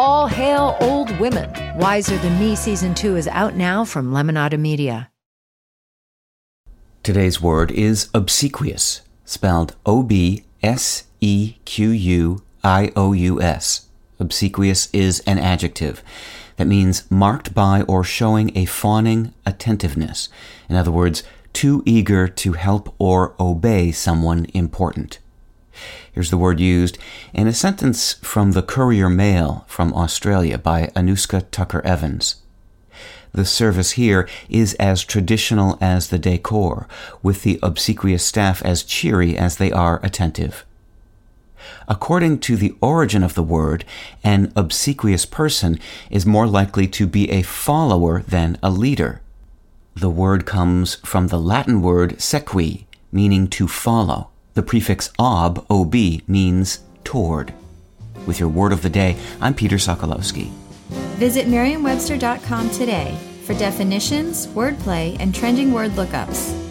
All hail old women. Wiser Than Me season two is out now from Lemonada Media. Today's word is obsequious, spelled O B S E Q U I O U S. Obsequious is an adjective that means marked by or showing a fawning attentiveness. In other words, too eager to help or obey someone important. Here's the word used in a sentence from the Courier Mail from Australia by Anooska Tucker Evans. The service here is as traditional as the decor, with the obsequious staff as cheery as they are attentive. According to the origin of the word, an obsequious person is more likely to be a follower than a leader. The word comes from the Latin word sequi, meaning to follow. The prefix ob, ob, means toward. With your word of the day, I'm Peter Sokolowski. Visit Merriam-Webster.com today for definitions, wordplay, and trending word lookups.